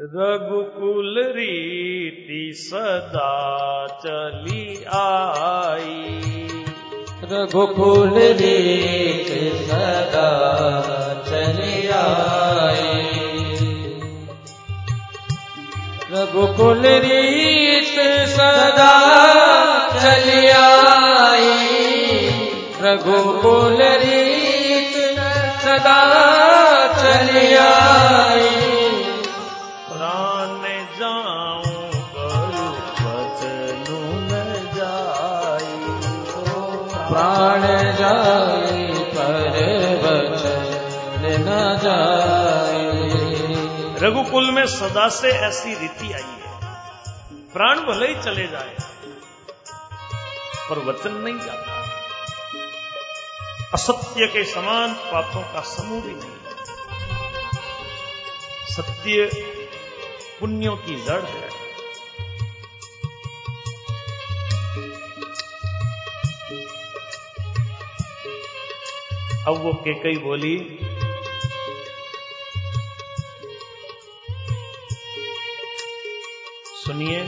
रघुकुल रीति सदा चली आई। रघुकुल रीत सदा चली आई। रघुकुल रीत सदा चली आई। रघुकुल रीत सदा चली आई। प्राण जाए पर वचन न जाए। रघुकुल में सदा से ऐसी रीति आई है। प्राण भले ही चले जाए, पर वचन नहीं जाता। असत्य के समान पापों का समूह भी नहीं सत्य पुण्यों की जड़ है। अब वो केकई बोली, सुनिए,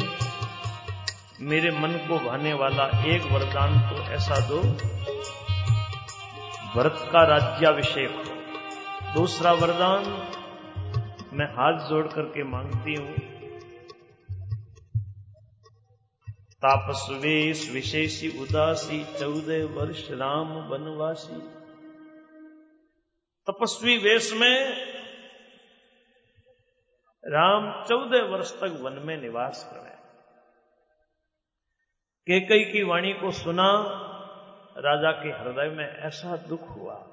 मेरे मन को भाने वाला एक वरदान तो ऐसा दो भरत का राज्याभिषेक हो। दूसरा वरदान मैं हाथ जोड़ करके मांगती हूँ। तापस्वेश विशेषी उदासी, चौदह वर्ष राम वनवासी। तपस्वी वेश में राम चौदह वर्ष तक वन में निवास करें केकई की वाणी को सुना, राजा के हृदय में ऐसा दुख हुआ,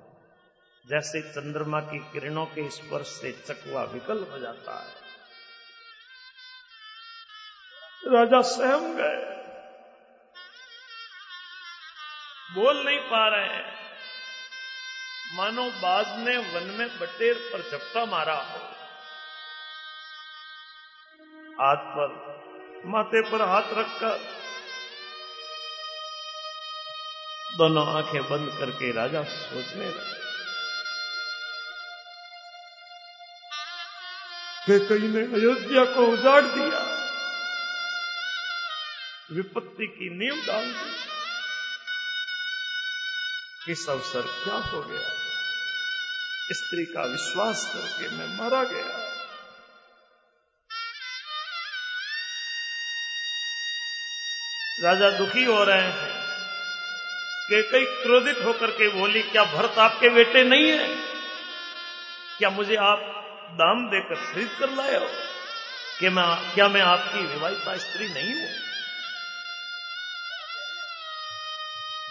जैसे चंद्रमा की किरणों के स्पर्श से चकवा विकल हो जाता है। राजा सहम गए। बोल नहीं पा रहे हैं। मानो बाज ने वन में बटेर पर झपटा मारा हो। हाथ पर, माथे पर हाथ रखकर, दोनों आँखें बंद करके राजा सोचने लगे। कि कई ने अयोध्या को उजाड़ दिया। विपत्ति की नींव डाल दी। इस अवसर क्या हो गया? स्त्री का विश्वास करके मैं मारा गया। राजा दुखी हो रहे हैं कि कई क्रोधित होकर के बोली, क्या भरत आपके बेटे नहीं है? क्या मुझे आप दाम देकर खरीद कर लाए हो? कि मैं, क्या मैं आपकी विवाहिता स्त्री नहीं हूँ?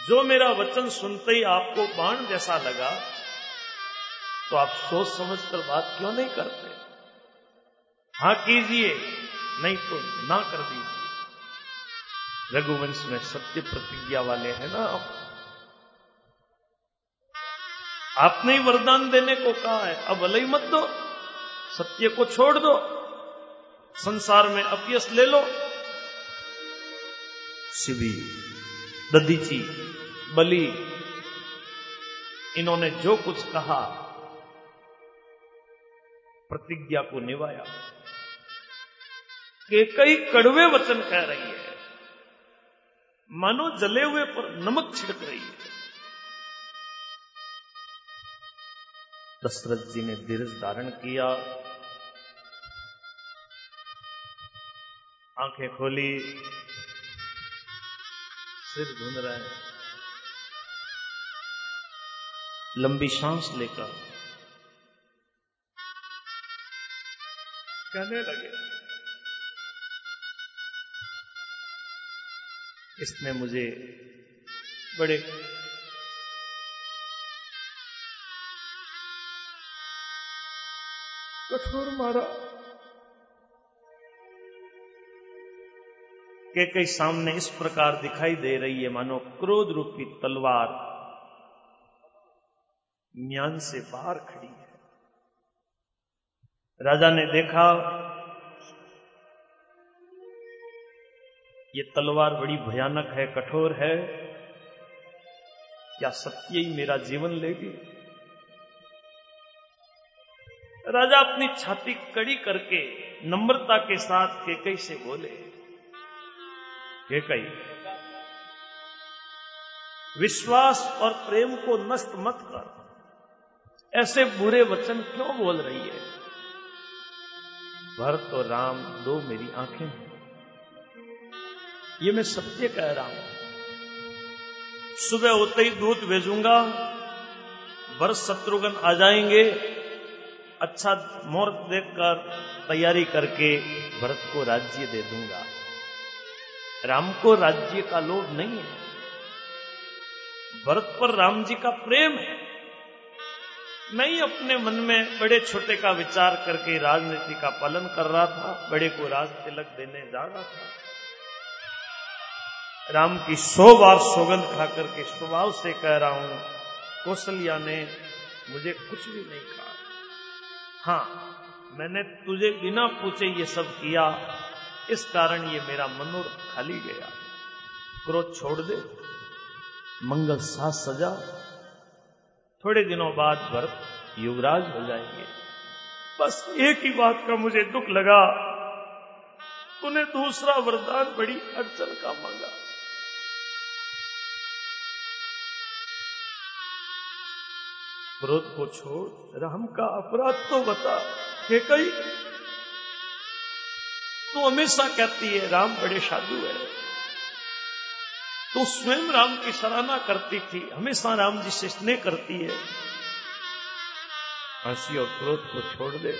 जो मेरा वचन सुनते ही आपको बाण जैसा लगा तो आप सोच समझ कर बात क्यों नहीं करते? हाँ कीजिए, नहीं तो ना कर दीजिए। रघुवंश में सत्य प्रतिज्ञा वाले हैं ना आप? आपने ही वरदान देने को कहा है, अब अलई मत दो, सत्य को छोड़ दो, संसार में अपयस ले लो। शिवी ददीची बलि, इन्होंने जो कुछ कहा प्रतिज्ञा को निभाया। के कई कड़वे वचन कह रही है। मानो जले हुए पर नमक छिड़क रही है। दशरथ जी ने धीरज धारण किया। आँखें खोली। सिर धुन रहे लंबी सांस लेकर कहने लगे। इसने मुझे बड़े कठोर मारा। के कई सामने इस प्रकार दिखाई दे रही है मानो क्रोध रूपी तलवार म्यान से बाहर खड़ी है। राजा ने देखा, ये तलवार बड़ी भयानक है, कठोर है। क्या सत्य ही मेरा जीवन लेगी राजा अपनी छाती कड़ी करके, नम्रता के साथ केकई से बोले, केकई, विश्वास और प्रेम को नष्ट मत कर। ऐसे बुरे वचन क्यों बोल रही है? भरत और राम दो मेरी आँखें हैं। ये मैं सत्य कह रहा हूँ। सुबह होते ही दूध भेजूँगा वर्ष शत्रुघ्न आ जाएँगे। अच्छा मुहूर्त देखकर तैयारी करके भरत को राज्य दे दूँगा। राम को राज्य का लोभ नहीं है। भरत पर राम जी का प्रेम है। मैं ही अपने मन में बड़े छोटे का विचार करके राजनीति का पालन कर रहा था, बड़े को राज तिलक देने जा रहा था। राम की सौ बार सौगंध खाकर के स्वभाव से कह रहा हूँ, कौशल्या ने मुझे कुछ भी नहीं कहा। हाँ, मैंने तुझे बिना पूछे ये सब किया, इस कारण ये मेरा मनोरथ खाली गया। क्रोध छोड़ दे मंगल साथ सजा थोड़े दिनों बाद भरत युवराज हो जाएँगे। बस एक ही बात का मुझे दुख लगा। तूने दूसरा वरदान बड़ी अड़चन का मांगा। क्रोध को छोड़ राम का अपराध तो बता के कई। तू हमेशा कहती है, राम बड़े साधु है। तू स्वयं राम की सराहना करती थी, हमेशा राम जी से स्नेह करती है। हँसी और क्रोध को छोड़ दे,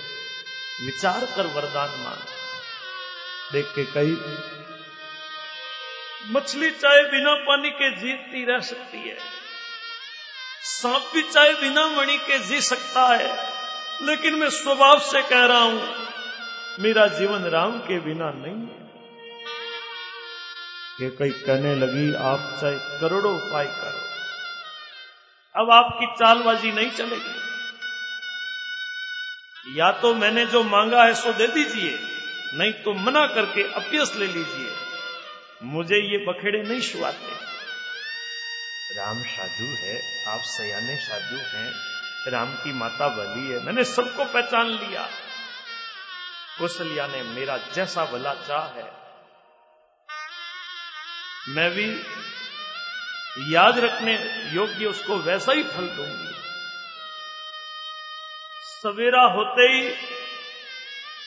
विचार कर वरदान मांग। देख के कही मछली चाहे बिना पानी के जीतती रह सकती है। सांप भी चाहे बिना मणि के जी सकता है, लेकिन मैं स्वभाव से कह रहा हूँ, मेरा जीवन राम के बिना नहीं है। ये कई कहने लगी, आप चाहे करोड़ों उपाय करो। अब आपकी चालबाजी नहीं चलेगी। या तो मैंने जो मांगा है सो दे दीजिए, नहीं तो मना करके अभ्यस ले लीजिए। मुझे ये बखेड़े नहीं शुआते। राम साधु है, आप सयाने साधु हैं, राम की माता बली है, मैंने सबको पहचान लिया। कौशल्या ने मेरा जैसा भला चाह है। मैं भी याद रखने योग्य उसको वैसा ही फल दूँगी। सवेरा होते ही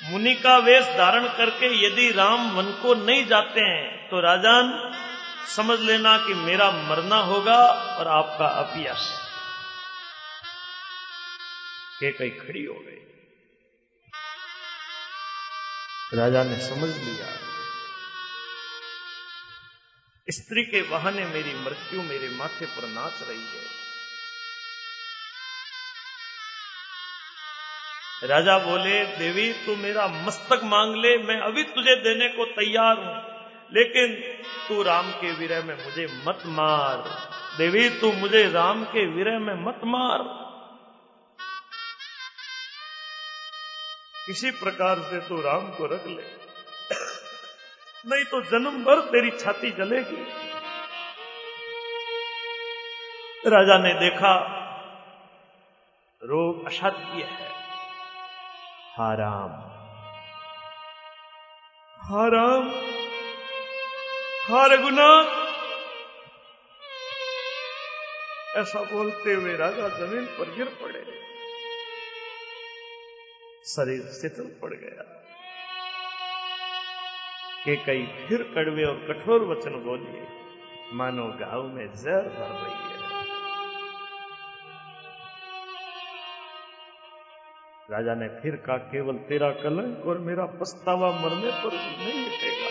मुनि का वेश धारण करके यदि राम वन को नहीं जाते हैं तो राजान, समझ लेना कि मेरा मरना होगा और आपका अपयश के कई खड़ी हो गई। राजा ने समझ लिया। स्त्री के बहाने मेरी मृत्यु मेरे माथे पर नाच रही है। राजा बोले, देवी, तू मेरा मस्तक मांग ले, मैं अभी तुझे देने को तैयार हूँ। लेकिन तू राम के विरह में मुझे मत मार। देवी, तू मुझे राम के विरह में मत मार। किसी प्रकार से तू राम को रख ले। नहीं तो जन्म भर तेरी छाती जलेगी। राजा ने देखा, रोग असाध्य है। हा राम हा राम हा रघुनाथ ऐसा बोलते हुए राजा ज़मीन पर गिर पड़े। शरीर शिथिल पड़ गया। के कई फिर कड़वे और कठोर वचन बोलिए मानो गाँव में जहर भर रही है। राजा ने फिर कहा, केवल तेरा कलंक और मेरा पछतावा मरने पर नहीं मिटेगा।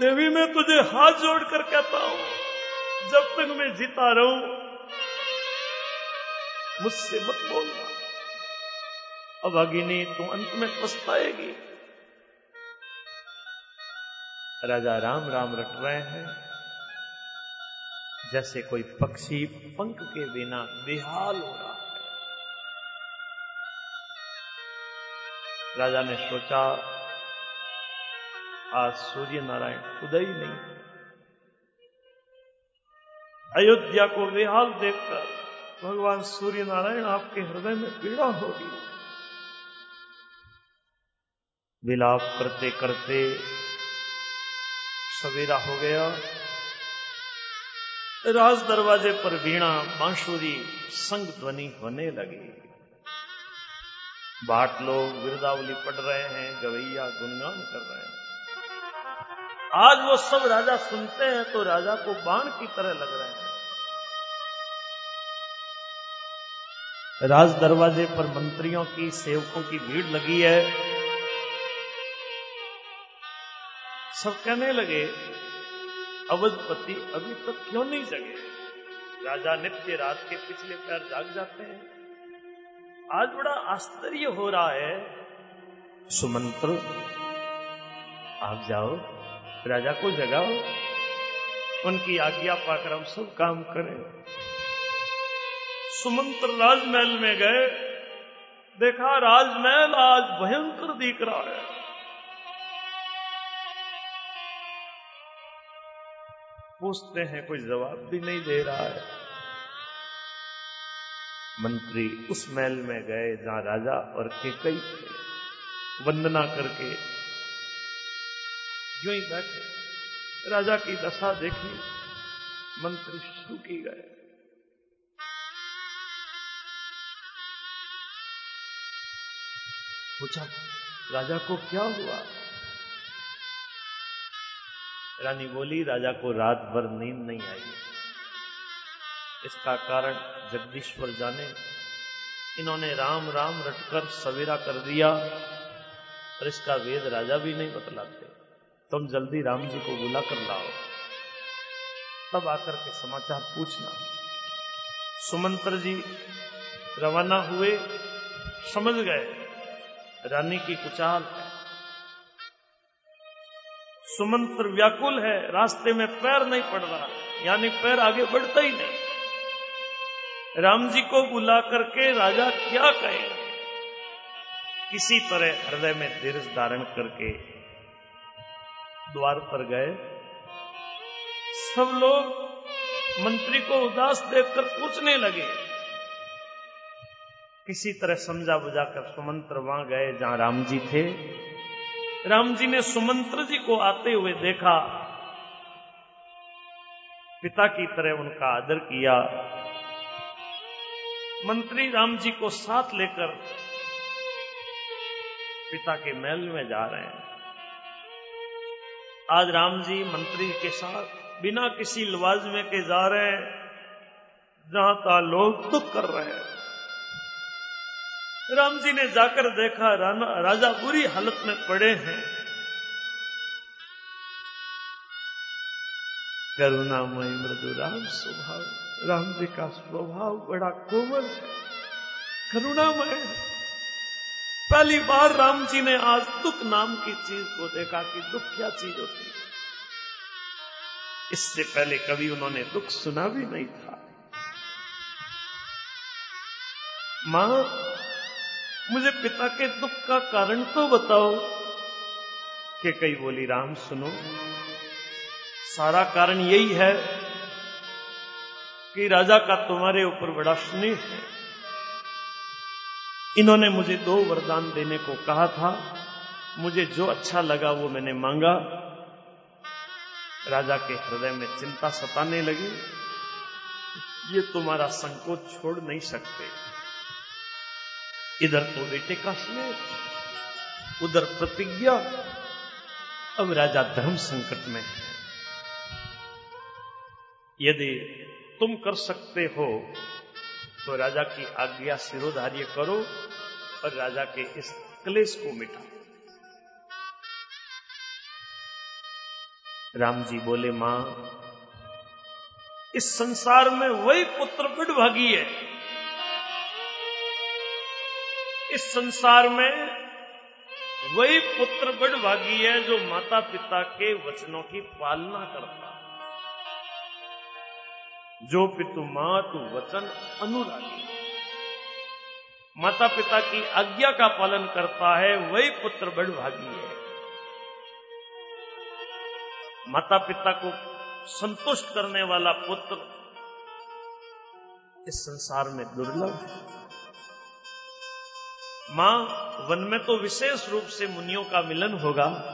देवी, मैं तुझे हाथ जोड़कर कहता हूँ, जब तक मैं जीता रहूँ, मुझसे मत बोलना। अभागिनी तू अंत में पछताएगी। राजा राम राम रट रहे हैं। जैसे कोई पक्षी पंख के बिना बेहाल हो रहा है। राजा ने सोचा, आज सूर्य नारायण उदय ही नहीं अयोध्या को बेहाल देखकर भगवान सूर्य नारायण आपके हृदय में पीड़ा होगी विलाप करते करते सवेरा हो गया। राज दरवाजे पर वीणा बांसुरी संग ध्वनि होने लगी। बाट लोग विरदावली पढ़ रहे हैं, गवैया गुणगान कर रहे हैं। आज वो सब राजा सुनते हैं तो राजा को बाण की तरह लग रहे हैं। राज दरवाजे पर मंत्रियों की, सेवकों की भीड़ लगी है। सब कहने लगे, अवधपति अभी तक क्यों नहीं जगे? राजा नित्य रात के पिछले पैर जाग जाते हैं। आज बड़ा आश्चर्य हो रहा है। सुमंत्र, आप जाओ, राजा को जगाओ। उनकी आज्ञा पाकर हम सब काम करें। सुमंत्र राजमहल में गए। देखा राजमहल आज भयंकर दिख रहा है। पूछते हैं, कोई जवाब भी नहीं दे रहा है। मंत्री उस महल में गए जहाँ राजा और केकई थे वंदना करके जो ही बैठे। राजा की दशा देखी, मंत्री सूखी गए। पूछा, राजा को क्या हुआ? रानी बोली, राजा को रात भर नींद नहीं आई। इसका कारण जगदीश्वर जाने। इन्होंने राम राम रटकर सवेरा कर दिया और इसका वेद राजा भी नहीं बतलाते। तुम जल्दी राम जी को बुला कर लाओ। तब आकर के समाचार पूछना। सुमंत्र जी रवाना हुए, समझ गए। रानी की कुचाल है सुमंत्र व्याकुल है, रास्ते में पैर नहीं पड़ रहा, यानी पैर आगे बढ़ता ही नहीं। राम जी को बुला करके राजा क्या कहे? किसी तरह हृदय में धीरज धारण करके द्वार पर गए। सब लोग मंत्री को उदास देखकर पूछने लगे। किसी तरह समझा बुझाकर सुमंत्र वहाँ गए जहाँ राम जी थे। राम जी ने सुमंत्र जी को आते हुए देखा। पिता की तरह उनका आदर किया। मंत्री राम जी को साथ लेकर पिता के महल में जा रहे हैं। आज राम जी मंत्री के साथ बिना किसी लवाजमे के जा रहे हैं, जहाँ का लोग दुख कर रहे हैं। राम जी ने जाकर देखा राजा बुरी हालत में पड़े हैं। करुणामय मृदु राम स्वभाव, राम जी का स्वभाव बड़ा कोमल है। करुणामय पहली बार राम जी ने आज दुख नाम की चीज़ को देखा कि दुख क्या चीज़ होती है। इससे पहले कभी उन्होंने दुख सुना भी नहीं था। माँ मुझे पिता के दुख का कारण तो बताओ कि कई बोली राम सुनो। सारा कारण यही है कि राजा का तुम्हारे ऊपर बड़ा स्नेह है। इन्होंने मुझे दो वरदान देने को कहा था। मुझे जो अच्छा लगा वो मैंने मांगा। राजा के हृदय में चिंता सताने लगी। ये तुम्हारा संकोच छोड़ नहीं सकते। इधर तो बेटे का स्नेह, उधर प्रतिज्ञा। अब राजा धर्म संकट में है। यदि तुम कर सकते हो तो राजा की आज्ञा सिरोधार्य करो और राजा के इस क्लेश को मिटा। राम जी बोले, माँ, इस संसार में वही पुत्र भागी है। इस संसार में वही पुत्र बड़ भागी है जो माता पिता के वचनों की पालना करता जो पितु मातु वचन अनुरागी माता पिता की आज्ञा का पालन करता है, वही पुत्र भागी है। माता पिता को संतुष्ट करने वाला पुत्र इस संसार में दुर्लभ है। माँ, वन में तो विशेष रूप से मुनियों का मिलन होगा।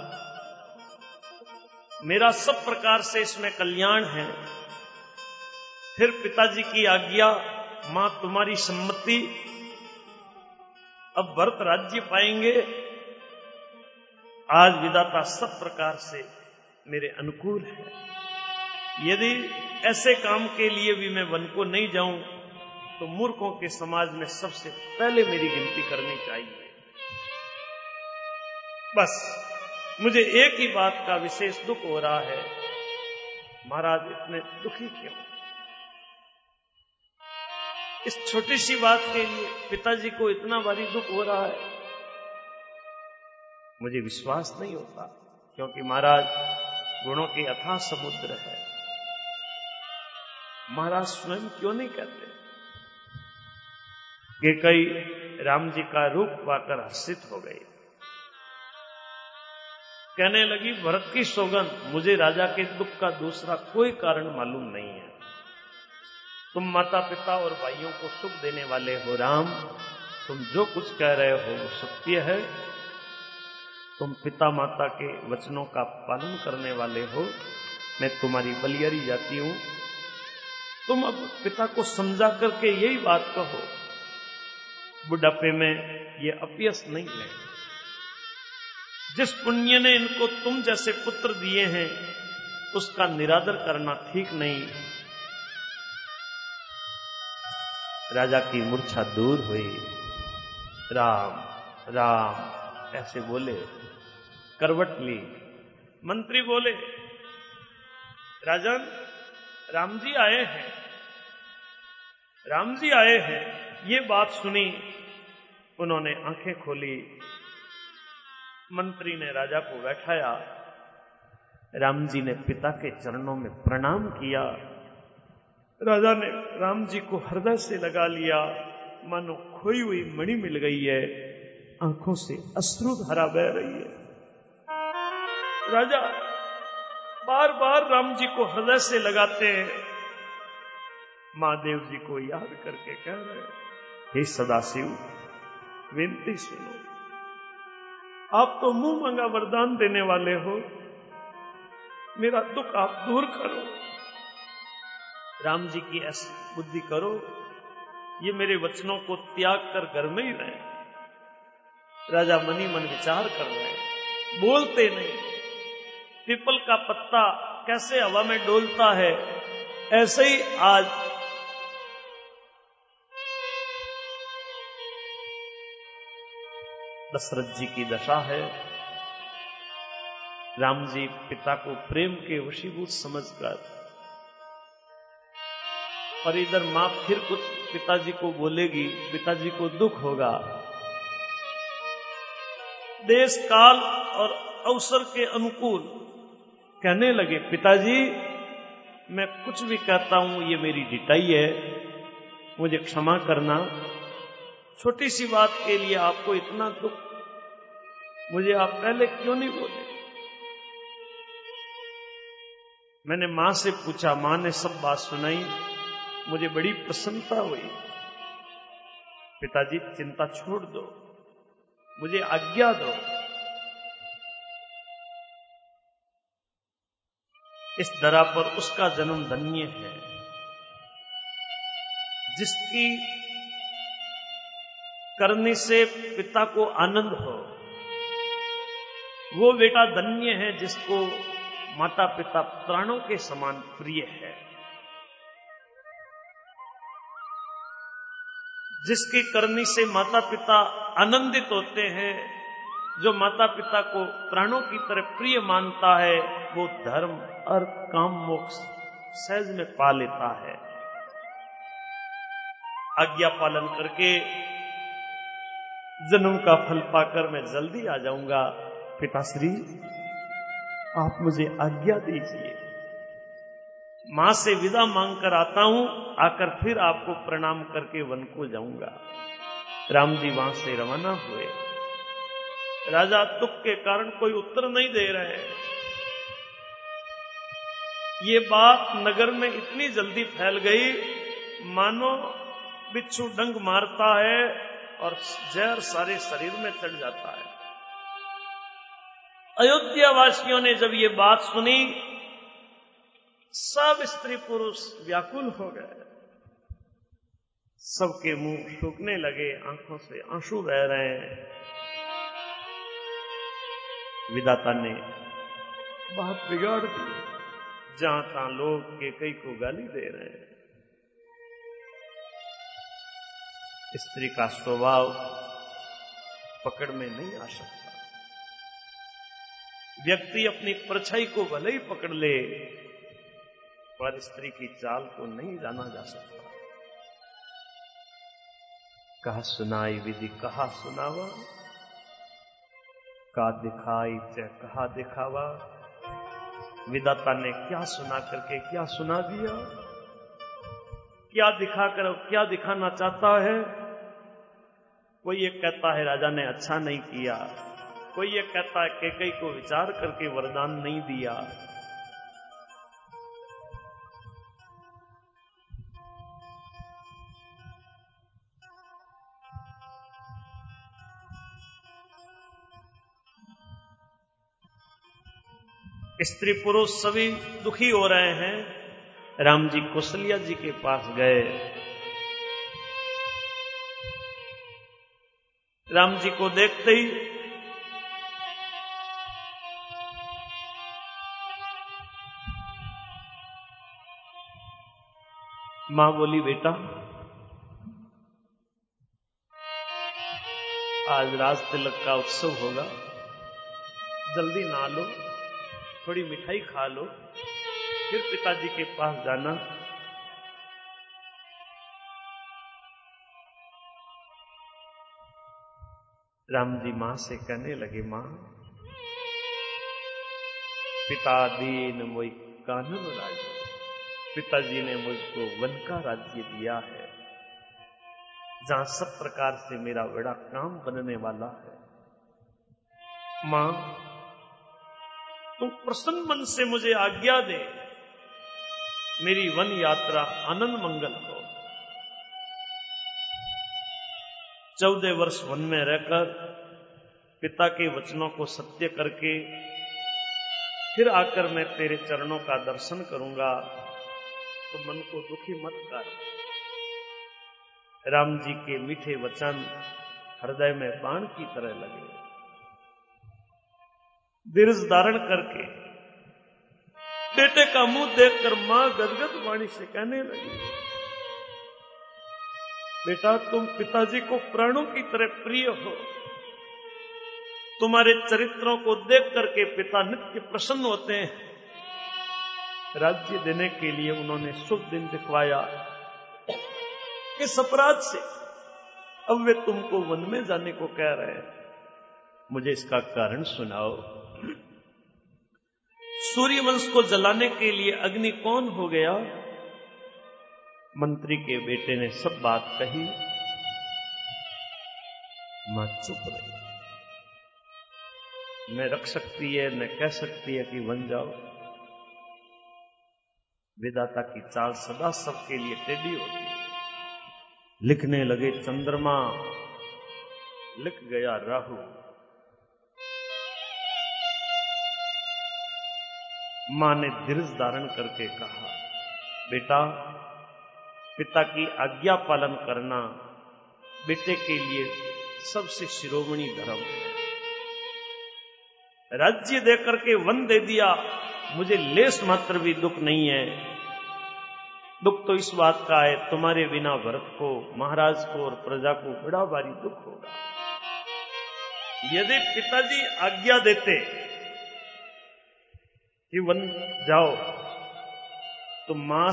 मेरा सब प्रकार से इसमें कल्याण है। फिर पिताजी की आज्ञा, माँ, तुम्हारी सम्मति। अब भरत राज्य पाएँगे। आज विदाता सब प्रकार से मेरे अनुकूल है। यदि ऐसे काम के लिए भी मैं वन को नहीं जाऊँ तो मूर्खों के समाज में सबसे पहले मेरी गिनती करनी चाहिए। बस, मुझे एक ही बात का विशेष दुख हो रहा है। महाराज, इतने दुखी क्यों? इस छोटी सी बात के लिए पिताजी को इतना भारी दुख हो रहा है। मुझे विश्वास नहीं होता, क्योंकि महाराज, गुणों के अथा समुद्र है। महाराज, स्वयं क्यों नहीं कहते? कि कई राम जी का रूप पाकर हर्षित हो गए। कहने लगी, भरत की सौगंध, मुझे राजा के दुख का दूसरा कोई कारण मालूम नहीं है। तुम माता पिता और भाइयों को सुख देने वाले हो राम। तुम जो कुछ कह रहे हो वो सत्य है। तुम पिता माता के वचनों का पालन करने वाले हो। मैं तुम्हारी बलियरी जाती हूँ। तुम अब पिता को समझा करके यही बात कहो। बुढ़ापे में ये अपयस नहीं ले जिस पुण्य ने इनको तुम जैसे पुत्र दिए हैं, उसका निरादर करना ठीक नहीं। राजा की मूर्छा दूर हुई। राम राम, ऐसे बोले। करवट ली। मंत्री बोले, राजन, राम जी आए हैं। राम जी आए हैं। ये बात सुनी उन्होंने आँखें खोली। मंत्री ने राजा को बैठाया। राम जी ने पिता के चरणों में प्रणाम किया। राजा ने राम जी को हृदय से लगा लिया। मानो खोई हुई मणि मिल गई है। आँखों से अश्रु धारा बह रही है। राजा बार बार राम जी को हृदय से लगाते हैं। महादेव जी को याद करके कह रहे हैं, हे सदाशिव विनती सुनो। आप तो मुँह मंगा वरदान देने वाले हो। मेरा दुख आप दूर करो। राम जी की ऐसी बुद्धि करो, ये मेरे वचनों को त्याग कर घर में ही रहे। राजा मनी मन विचार कर रहे बोलते नहीं। पीपल का पत्ता कैसे हवा में डोलता है, ऐसे ही आज दशरथ जी की दशा है। राम जी पिता को प्रेम के वशीभूत समझकर, और इधर माँ फिर कुछ पिताजी को बोलेगी, पिताजी को दुख होगा। देश काल और अवसर के अनुकूल कहने लगे, पिताजी, मैं कुछ भी कहता हूँ, ये मेरी डिटाई है। मुझे क्षमा करना। छोटी सी बात के लिए आपको इतना दुख, मुझे आप पहले क्यों नहीं बोले? मैंने माँ से पूछा, माँ ने सब बात सुनाई, मुझे बड़ी प्रसन्नता हुई। पिताजी, चिंता छोड़ दो, मुझे आज्ञा दो। इस दरा पर उसका जन्म धन्य है। जिसकी करने से पिता को आनंद हो। वो बेटा धन्य है जिसको माता पिता प्राणों के समान प्रिय है। जिसकी करनी से माता पिता आनंदित होते हैं, जो माता पिता को प्राणों की तरह प्रिय मानता है, वो धर्म और काम मोक्ष सहज में पा लेता है। आज्ञा पालन करके जन्म का फल पाकर मैं जल्दी आ जाऊँगा। पिताश्री, आप मुझे आज्ञा दीजिए। माँ से विदा मांग कर आता हूँ, आकर फिर आपको प्रणाम करके वन को जाऊँगा। राम जी वहाँ से रवाना हुए। राजा दुख के कारण कोई उत्तर नहीं दे रहे। ये बात नगर में इतनी जल्दी फैल गई। मानो बिच्छू डंग मारता है और जहर सारे शरीर में चढ़ जाता है। अयोध्या वासियों ने जब ये बात सुनी, सब स्त्री पुरुष व्याकुल हो गए। सबके मुँह सूखने लगे, आँखों से आँसू बह रहे हैं। विदाता ने बात बिगाड़ दी, जहाँ तहां लोग के कई को गाली दे रहे हैं। स्त्री का स्वभाव पकड़ में नहीं आ सकता। व्यक्ति अपनी परछाई को भले ही पकड़ ले, पर स्त्री की चाल को नहीं जाना जा सकता। कहा सुनाई विधि, कहा सुनावा। का दिखाई च कहा दिखावा। विदाता ने क्या सुना करके क्या सुना दिया? क्या दिखाकर अब क्या दिखाना चाहता है? कोई ये कहता है, राजा ने अच्छा नहीं किया। कोई ये कहता है कि कई को विचार करके वरदान नहीं दिया। स्त्री पुरुष सभी दुखी हो रहे हैं। राम जी कुशलिया जी के पास गए। राम जी को देखते ही माँ बोली, बेटा, आज राज तिलक का उत्सव होगा। जल्दी नहा लो, थोड़ी मिठाई खा लो, फिर पिताजी के पास जाना। राम जी माँ से कहने लगे, माँ, पिता दीन मोई कानून राज्य पिताजी ने मुझको वन का राज्य दिया है। जहाँ सब प्रकार से मेरा बड़ा काम बनने वाला है। माँ, तुम प्रसन्न मन से मुझे आज्ञा दे। मेरी वन यात्रा आनंद मंगल चौदह वर्ष वन में रहकर पिता के वचनों को सत्य करके फिर आकर मैं तेरे चरणों का दर्शन करूँगा तो मन को दुखी मत कर। राम जी के मीठे वचन हृदय में बाण की तरह लगे। धीरज धारण करके बेटे का मुँह देखकर माँ गदगद वाणी से कहने लगी बेटा, तुम पिताजी को प्राणों की तरह प्रिय हो। तुम्हारे चरित्रों को देख करके पिता नित्य प्रसन्न होते हैं। राज्य देने के लिए उन्होंने शुभ दिन दिखवाया। इस अपराध से अब वे तुमको वन में जाने को कह रहे हैं। मुझे इसका कारण सुनाओ। सूर्यवंश को जलाने के लिए अग्नि कौन हो गया? मंत्री के बेटे ने सब बात कही। माँ चुप रही। न रख सकती है न कह सकती है कि वन जाओ। विदाता की चाल सदा सबके लिए टेढ़ी होती है। लिखने लगे चंद्रमा, लिख गया राहु। माँ ने धीरज धारण करके कहा, बेटा पिता की आज्ञा पालन करना बेटे के लिए सबसे शिरोमणि धर्म। है राज्य देकर के वन दे दिया, मुझे लेस मात्र भी दुख नहीं है। दुख तो इस बात का है, तुम्हारे बिना भरत को, महाराज को और प्रजा को बड़ा भारी दुख होगा। यदि पिताजी आज्ञा देते कि वन जाओ तो माँ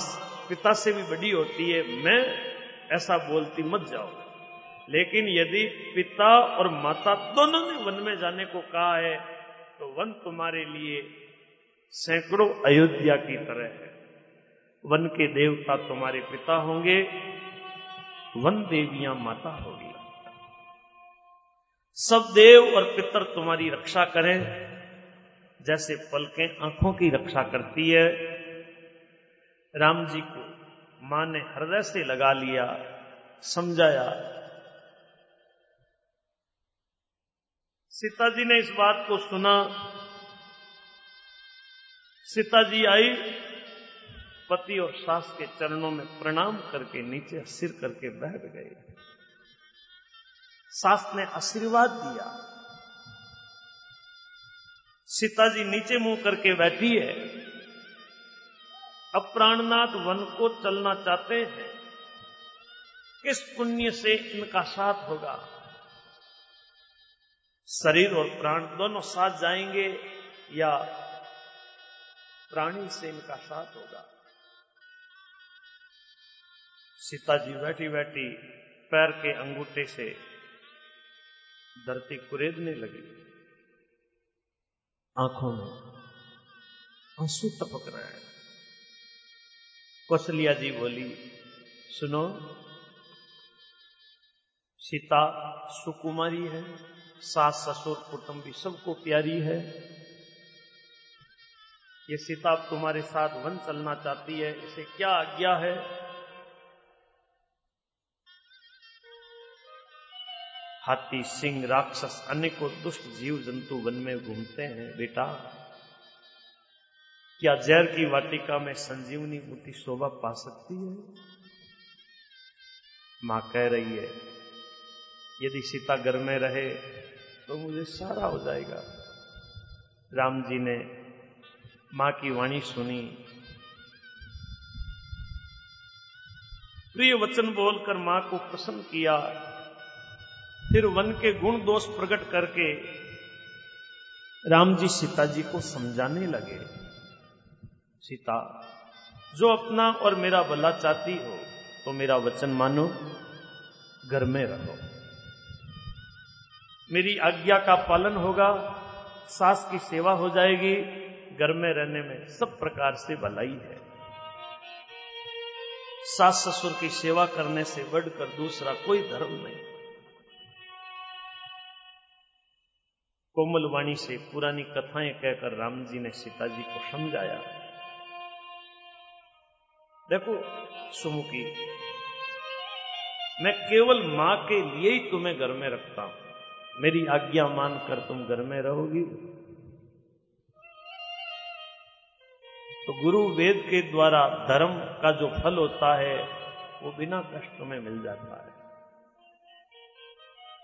पिता से भी बड़ी होती है, मैं ऐसा बोलती मत जाओ। लेकिन यदि पिता और माता दोनों ने वन में जाने को कहा है तो वन तुम्हारे लिए सैकड़ों अयोध्या की तरह है। वन के देवता तुम्हारे पिता होंगे, वन देवियाँ माता होगी। सब देव और पितर तुम्हारी रक्षा करें, जैसे पलकें आँखों की रक्षा करती है राम जी को माँ ने हृदय से लगा लिया, समझाया। सीता जी ने इस बात को सुना। सीता जी आई, पति और सास के चरणों में प्रणाम करके नीचे सिर करके बैठ गए। सास ने आशीर्वाद दिया। सीता जी नीचे मुँह करके बैठी है। अब प्राणनाथ वन को चलना चाहते हैं। किस पुण्य से इनका साथ होगा? शरीर और प्राण दोनों साथ जाएँगे या प्राणी से इनका साथ होगा? सीता जी बैठी बैठी पैर के अंगूठे से धरती कुरेदने लगी। आँखों में आँसू टपक रहे हैं। कौशलिया जी बोली, सुनो, सीता सुकुमारी है, सास, ससुर, कुटुंबी सबको प्यारी है। ये सीता तुम्हारे साथ वन चलना चाहती है, इसे क्या आज्ञा है? हाथी, सिंह, राक्षस अनेकों दुष्ट जीव जंतु वन में घूमते हैं, बेटा। क्या जहर की वाटिका में संजीवनी बूटी शोभा पा सकती है? माँ कह रही है, यदि सीता घर में रहे तो मुझे सारा हो जाएगा। राम जी ने माँ की वाणी सुनी। प्रिय वचन बोलकर माँ को प्रसन्न किया। फिर वन के गुण दोष प्रकट करके राम जी सीता जी को समझाने लगे। सीता, जो अपना और मेरा भला चाहती हो तो मेरा वचन मानो, घर में रहो। मेरी आज्ञा का पालन होगा, सास की सेवा हो जाएगी, घर में रहने में सब प्रकार से भलाई है। सास ससुर की सेवा करने से बढ़कर दूसरा कोई धर्म नहीं। कोमल वाणी से पुरानी कथाएँ कहकर राम जी ने सीता जी को समझाया। देखो सुमुखी मैं केवल माँ के लिए ही तुम्हें घर में रखता हूँ। मेरी आज्ञा मानकर तुम घर में रहोगी। तो गुरु वेद के द्वारा धर्म का जो फल होता है, वो बिना कष्ट में मिल जाता है।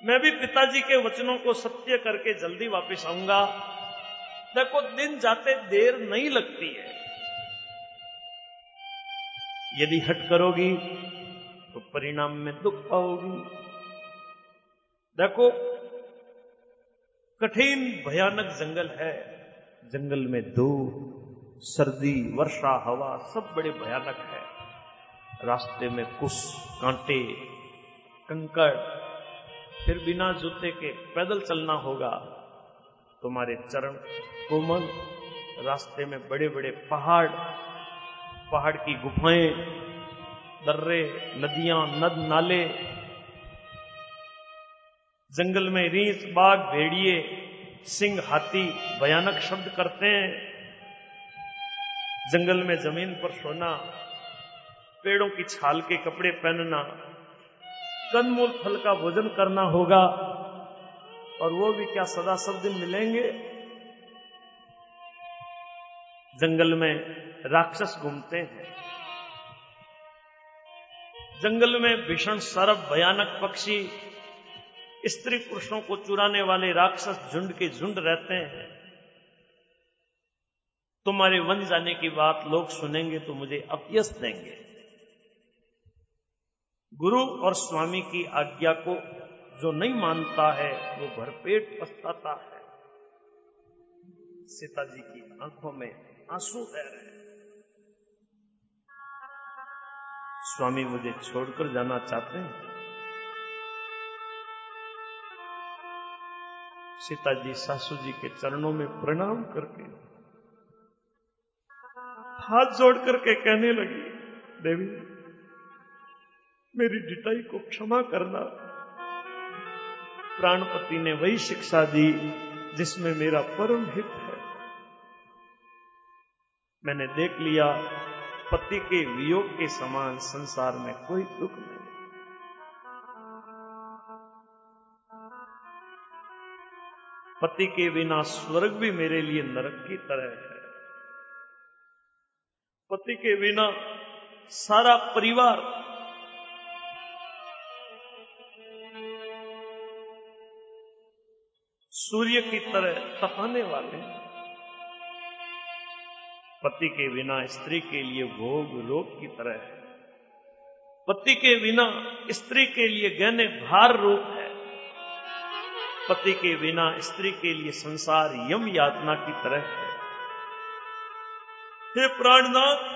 मैं भी पिताजी के वचनों को सत्य करके जल्दी वापस आऊँगा। देखो, दिन जाते देर नहीं लगती है। यदि हट करोगी तो परिणाम में दुख पाओगी। देखो, कठिन, भयानक जंगल है। जंगल में धूप, सर्दी, वर्षा, हवा सब बड़े भयानक है। रास्ते में कुश, कांटे, कंकड़, फिर बिना जूते के पैदल चलना होगा। तुम्हारे चरण कोमल, रास्ते में बड़े बड़े पहाड़ पहाड़ की गुफाएँ, दर्रे, नदियाँ, नद नाले, जंगल में रीस, बाघ, भेड़िए, सिंह, हाथी भयानक शब्द करते हैं। जंगल में ज़मीन पर सोना, पेड़ों की छाल के कपड़े पहनना कंदमूल फल का भोजन करना होगा, और वो भी क्या सदा सब दिन मिलेंगे? जंगल में राक्षस घूमते हैं। जंगल में भीषण सरब भयानक पक्षी, स्त्री पुरुषों को चुराने वाले राक्षस झुंड के झुंड रहते हैं। तुम्हारे वन जाने की बात लोग सुनेंगे तो मुझे अपयस देंगे। गुरु और स्वामी की आज्ञा को जो नहीं मानता है, वो भरपेट पछताता है। सीता जी की आँखों में आँसू बह रहे हैं। स्वामी मुझे छोड़कर जाना चाहते हैं। सीता जी सासू जी के चरणों में प्रणाम करके, हाथ जोड़ करके कहने लगी, देवी, मेरी डिटाई को क्षमा करना। प्राणपति ने वही शिक्षा दी जिसमें मेरा परम हित है। मैंने देख लिया, पति के वियोग के समान संसार में कोई दुख नहीं। पति के बिना स्वर्ग भी मेरे लिए नरक की तरह है। पति के बिना सारा परिवार सूर्य की तरह तहाने वाले हैं। पति के बिना, स्त्री के लिए भोग रोग की तरह है। पति के बिना, स्त्री के लिए गहने भार रूप है। पति के बिना, स्त्री के लिए संसार यम यातना की तरह है। हे प्राणनाथ,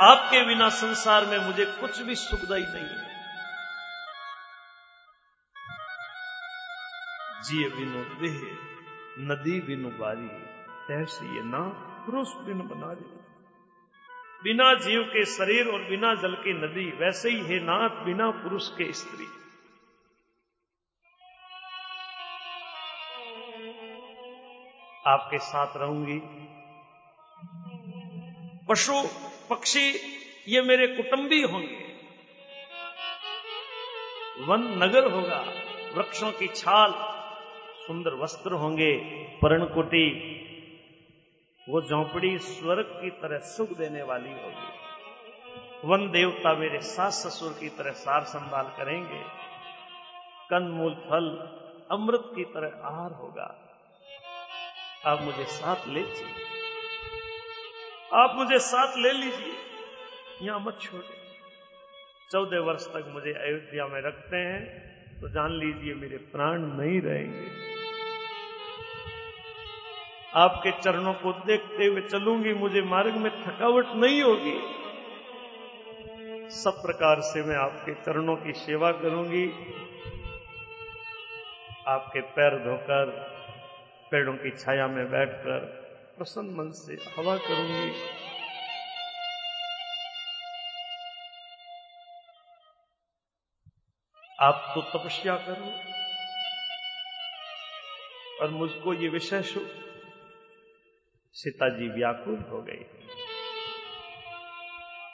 आपके बिना संसार में मुझे कुछ भी सुखदाई नहीं है। जिय बिनु देह, नदी बिनु बारी। ये ना पुरुष बिन बना रही बिना जीव के शरीर और बिना जल के नदी, वैसे ही है नाथ बिना पुरुष के स्त्री। आपके साथ रहूँगी। पशु, पक्षी, ये मेरे कुटुंबी होंगे। वन नगर होगा, वृक्षों की छाल, सुंदर वस्त्र होंगे, पर्णकुटी वो झोंपड़ी स्वर्ग की तरह सुख देने वाली होगी। वन देवता मेरे सास ससुर की तरह सार संभाल करेंगे। कंद मूल फल अमृत की तरह आहार होगा। आप मुझे साथ ले चलिए। आप मुझे साथ ले लीजिए। यहाँ मत छोड़े चौदह वर्ष तक मुझे अयोध्या में रखते हैं तो जान लीजिए मेरे प्राण नहीं रहेंगे। आपके चरणों को देखते हुए चलूँगी, मुझे मार्ग में थकावट नहीं होगी। सब प्रकार से मैं आपके चरणों की सेवा करूँगी। आपके पैर धोकर, पेड़ों की छाया में बैठकर प्रसन्न मन से हवा करूँगी। आप तो तपस्या करो, और मुझको ये विषय सीता जी व्याकुल हो गई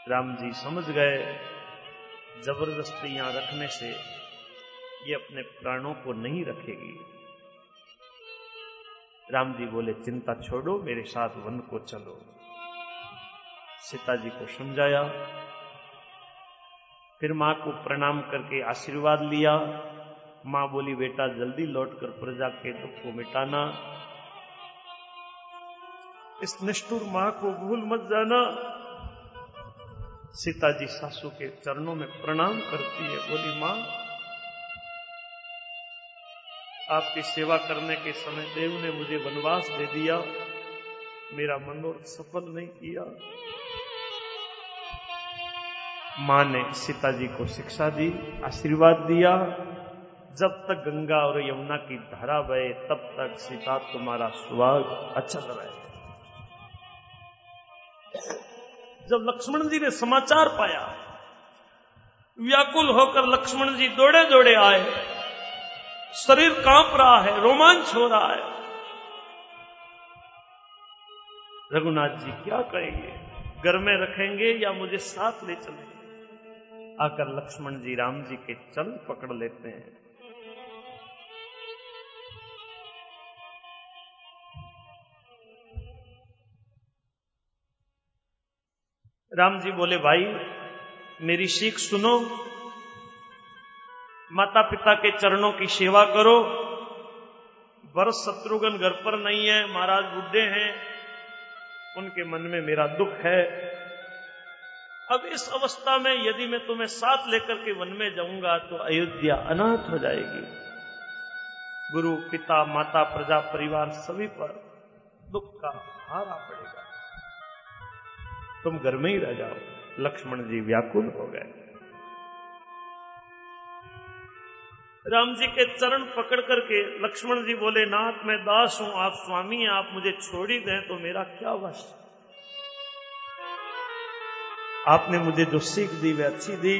राम जी समझ गए, ज़बरदस्ती यहाँ रखने से ये अपने प्राणों को नहीं रखेगी। राम जी बोले, चिंता छोड़ो, मेरे साथ वन को चलो। सीता जी को समझाया, फिर माँ को प्रणाम करके आशीर्वाद लिया। माँ बोली, बेटा, जल्दी लौटकर प्रजा के दुख को मिटाना इस निष्ठुर माँ को भूल मत जाना। सीता जी सासू के चरणों में प्रणाम करती है, बोली, माँ, आपकी सेवा करने के समय देव ने मुझे वनवास दे दिया। मेरा मनोरथ सफल नहीं किया। माँ ने सीता जी को शिक्षा दी, आशीर्वाद दिया। जब तक गंगा और यमुना की धारा बहे, तब तक सीता तुम्हारा सुहाग अचल रहे जब लक्ष्मण जी ने समाचार पाया, व्याकुल होकर लक्ष्मण जी दौड़े दौड़े आए। शरीर काँप रहा है, रोमांच हो रहा है। रघुनाथ जी, क्या कहेंगे? घर में रखेंगे या मुझे साथ ले चलेंगे? आकर लक्ष्मण जी, राम जी के चल पकड़ लेते हैं। राम जी बोले, भाई, मेरी सीख सुनो। माता पिता के चरणों की सेवा करो। वर्ष शत्रुघ्न घर पर नहीं है, महाराज बुढ़े हैं। उनके मन में मेरा दुख है। अब इस अवस्था में यदि मैं तुम्हें साथ लेकर के वन में जाऊँगा तो अयोध्या अनाथ हो जाएगी। गुरु, पिता, माता, प्रजा, परिवार सभी पर दुख का हारा पड़ेगा। तुम घर में ही रह जाओ। लक्ष्मण जी व्याकुल हो गए। राम जी के चरण पकड़ करके लक्ष्मण जी बोले नाथ मैं दास हूँ आप स्वामी हैं आप मुझे छोड़ ही दें तो मेरा क्या वश? आपने मुझे जो सीख दी वह अच्छी दी।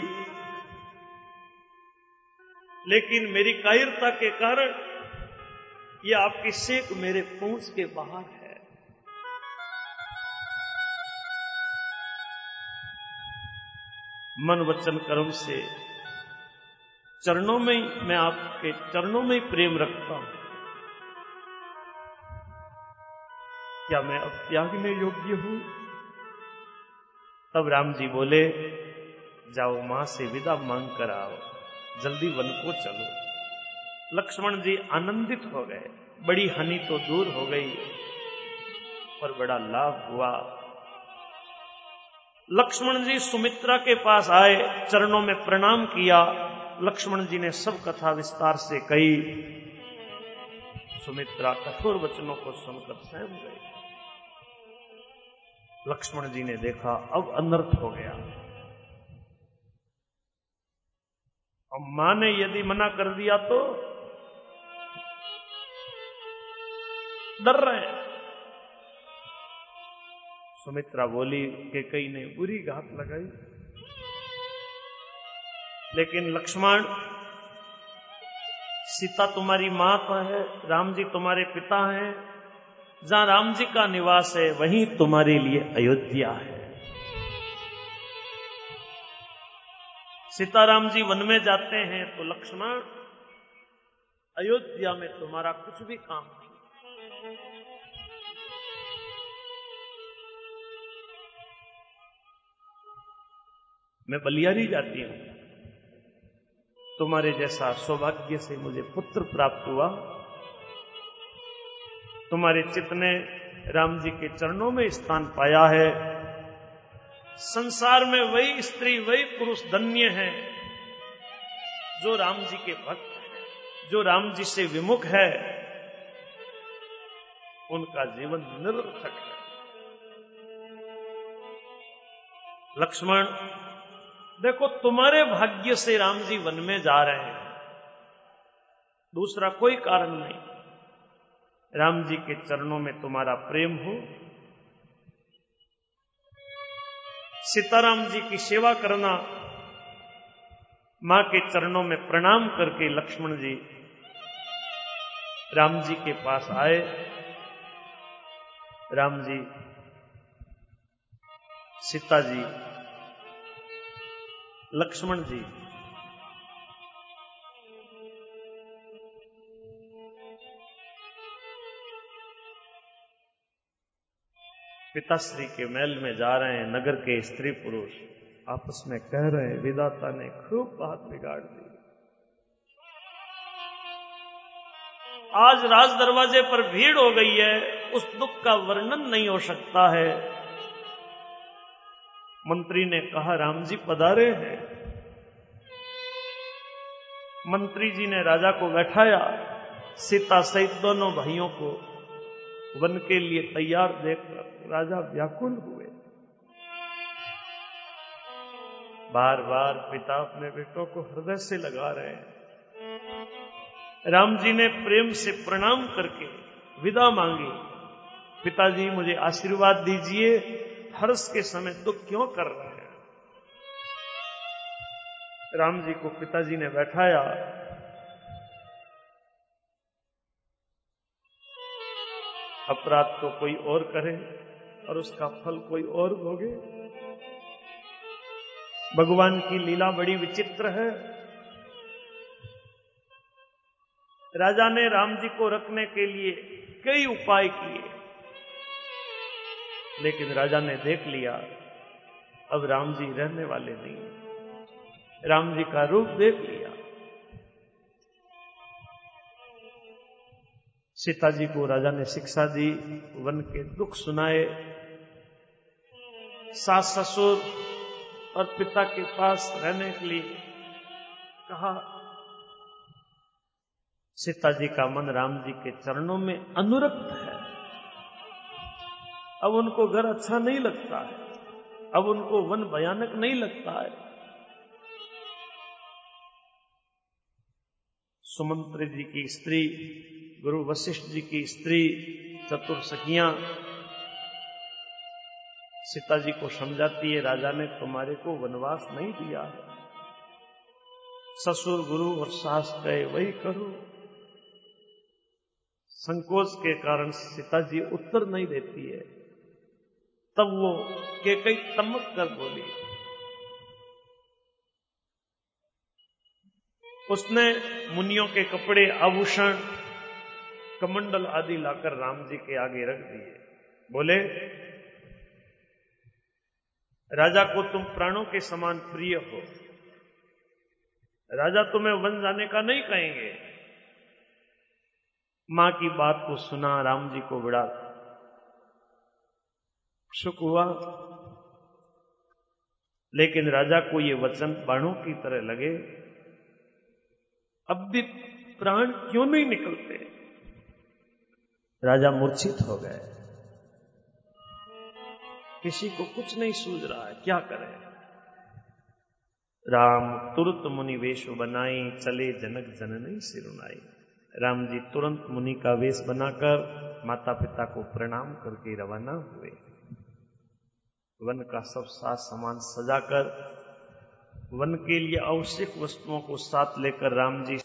लेकिन मेरी कायरता के कारण यह आपकी सीख मेरे पहुँच के बाहर है। मन वचन कर्म से। चरणों में ही मैं आपके, चरणों में ही प्रेम रखता हूँ। क्या मैं अब त्यागने योग्य हूँ? तब राम जी बोले, जाओ माँ से विदा मांग कर आओ। जल्दी वन को चलो। लक्ष्मण जी आनंदित हो गए। बड़ी हानि तो दूर हो गई और बड़ा लाभ हुआ। लक्ष्मण जी सुमित्रा के पास आए, चरणों में प्रणाम किया। लक्ष्मण जी ने सब कथा विस्तार से कही। सुमित्रा कठोर वचनों को सुनकर सहम गई। लक्ष्मण जी ने देखा, अब अनर्थ हो गया। अब माँ ने यदि मना कर दिया तो? डर रहे हैं। सुमित्रा बोली कि कई ने बुरी घात लगाई। लेकिन लक्ष्मण, सीता तुम्हारी माँ तो है राम जी तुम्हारे पिता हैं। जहाँ राम जी का निवास है, वहीं तुम्हारे लिए अयोध्या है। सीताराम जी वन में जाते हैं तो लक्ष्मण, अयोध्या में तुम्हारा कुछ भी काम मैं बलियारी जाती हूँ। तुम्हारे जैसा सौभाग्य से मुझे पुत्र प्राप्त हुआ। तुम्हारे चित्त ने राम जी के चरणों में स्थान पाया है। संसार में वही स्त्री, वही पुरुष धन्य है, जो राम जी के भक्त जो राम जी से विमुख है। उनका जीवन निरर्थक है। लक्ष्मण देखो, तुम्हारे भाग्य से राम जी वन में जा रहे हैं। दूसरा कोई कारण नहीं। राम जी के चरणों में तुम्हारा प्रेम हो। सीताराम जी की सेवा करना, माँ के चरणों में प्रणाम करके लक्ष्मण जी राम जी के पास आए। राम जी सीता जी लक्ष्मण जी। पिताश्री के महल में जा रहे हैं नगर के स्त्री पुरुष। आपस में कह रहे हैं विदाता ने खूब बात बिगाड़ दी। आज राज दरवाजे पर भीड़ हो गई है, उस दुख का वर्णन नहीं हो सकता है। मंत्री ने कहा राम जी पधारे हैं। मंत्री जी ने राजा को बैठाया, सीता सहित दोनों भाइयों को वन के लिए तैयार देखकर राजा व्याकुल हुए। बार बार पिता अपने बेटों को हृदय से लगा रहे हैं। राम जी ने प्रेम से प्रणाम करके विदा मांगी। पिताजी मुझे आशीर्वाद दीजिए हर्ष के समय दुख क्यों कर रहे हैं? राम जी को पिताजी ने बैठाया। अपराध तो कोई और करे और उसका फल कोई और भोगे। भगवान की लीला बड़ी विचित्र है। राजा ने राम जी को रखने के लिए कई उपाय किए। लेकिन राजा ने देख लिया, अब राम जी रहने वाले नहीं। राम जी का रूप देख लिया। सीता जी को राजा ने शिक्षा दी, वन के दुख सुनाए। सास ससुर और पिता के पास रहने के लिए कहा सीता जी का मन राम जी के चरणों में अनुरक्त है। अब उनको घर अच्छा नहीं लगता है। अब उनको वन भयानक नहीं लगता है। सुमंत्र जी की स्त्री, गुरु वशिष्ठ जी की स्त्री, चतुर सखियाँ सीता जी को समझाती है, राजा ने तुम्हारे को वनवास नहीं दिया। ससुर, गुरु और सास कहे वही करो। संकोच के कारण सीता जी उत्तर नहीं देती है। तब वो के कई तमक कर बोली उसने मुनियों के कपड़े, आभूषण, कमंडल आदि लाकर राम जी के आगे रख दिए। बोले, राजा को तुम प्राणों के समान प्रिय हो। राजा तुम्हें वन जाने का नहीं कहेंगे। माँ की बात को सुना, राम जी को बड़ा सुख हुआ। लेकिन राजा को ये वचन बाणों की तरह लगे, अब भी प्राण क्यों नहीं निकलते? राजा मूर्छित हो गए। किसी को कुछ नहीं सूझ रहा है, क्या करें? राम तुरंत मुनि वेश बनाई, चले जनक जननी सिरुनाई राम जी तुरंत मुनि का वेश बनाकर माता पिता को प्रणाम करके रवाना हुए। वन का सब साथ सामान सजाकर वन के लिए आवश्यक वस्तुओं को साथ लेकर राम जी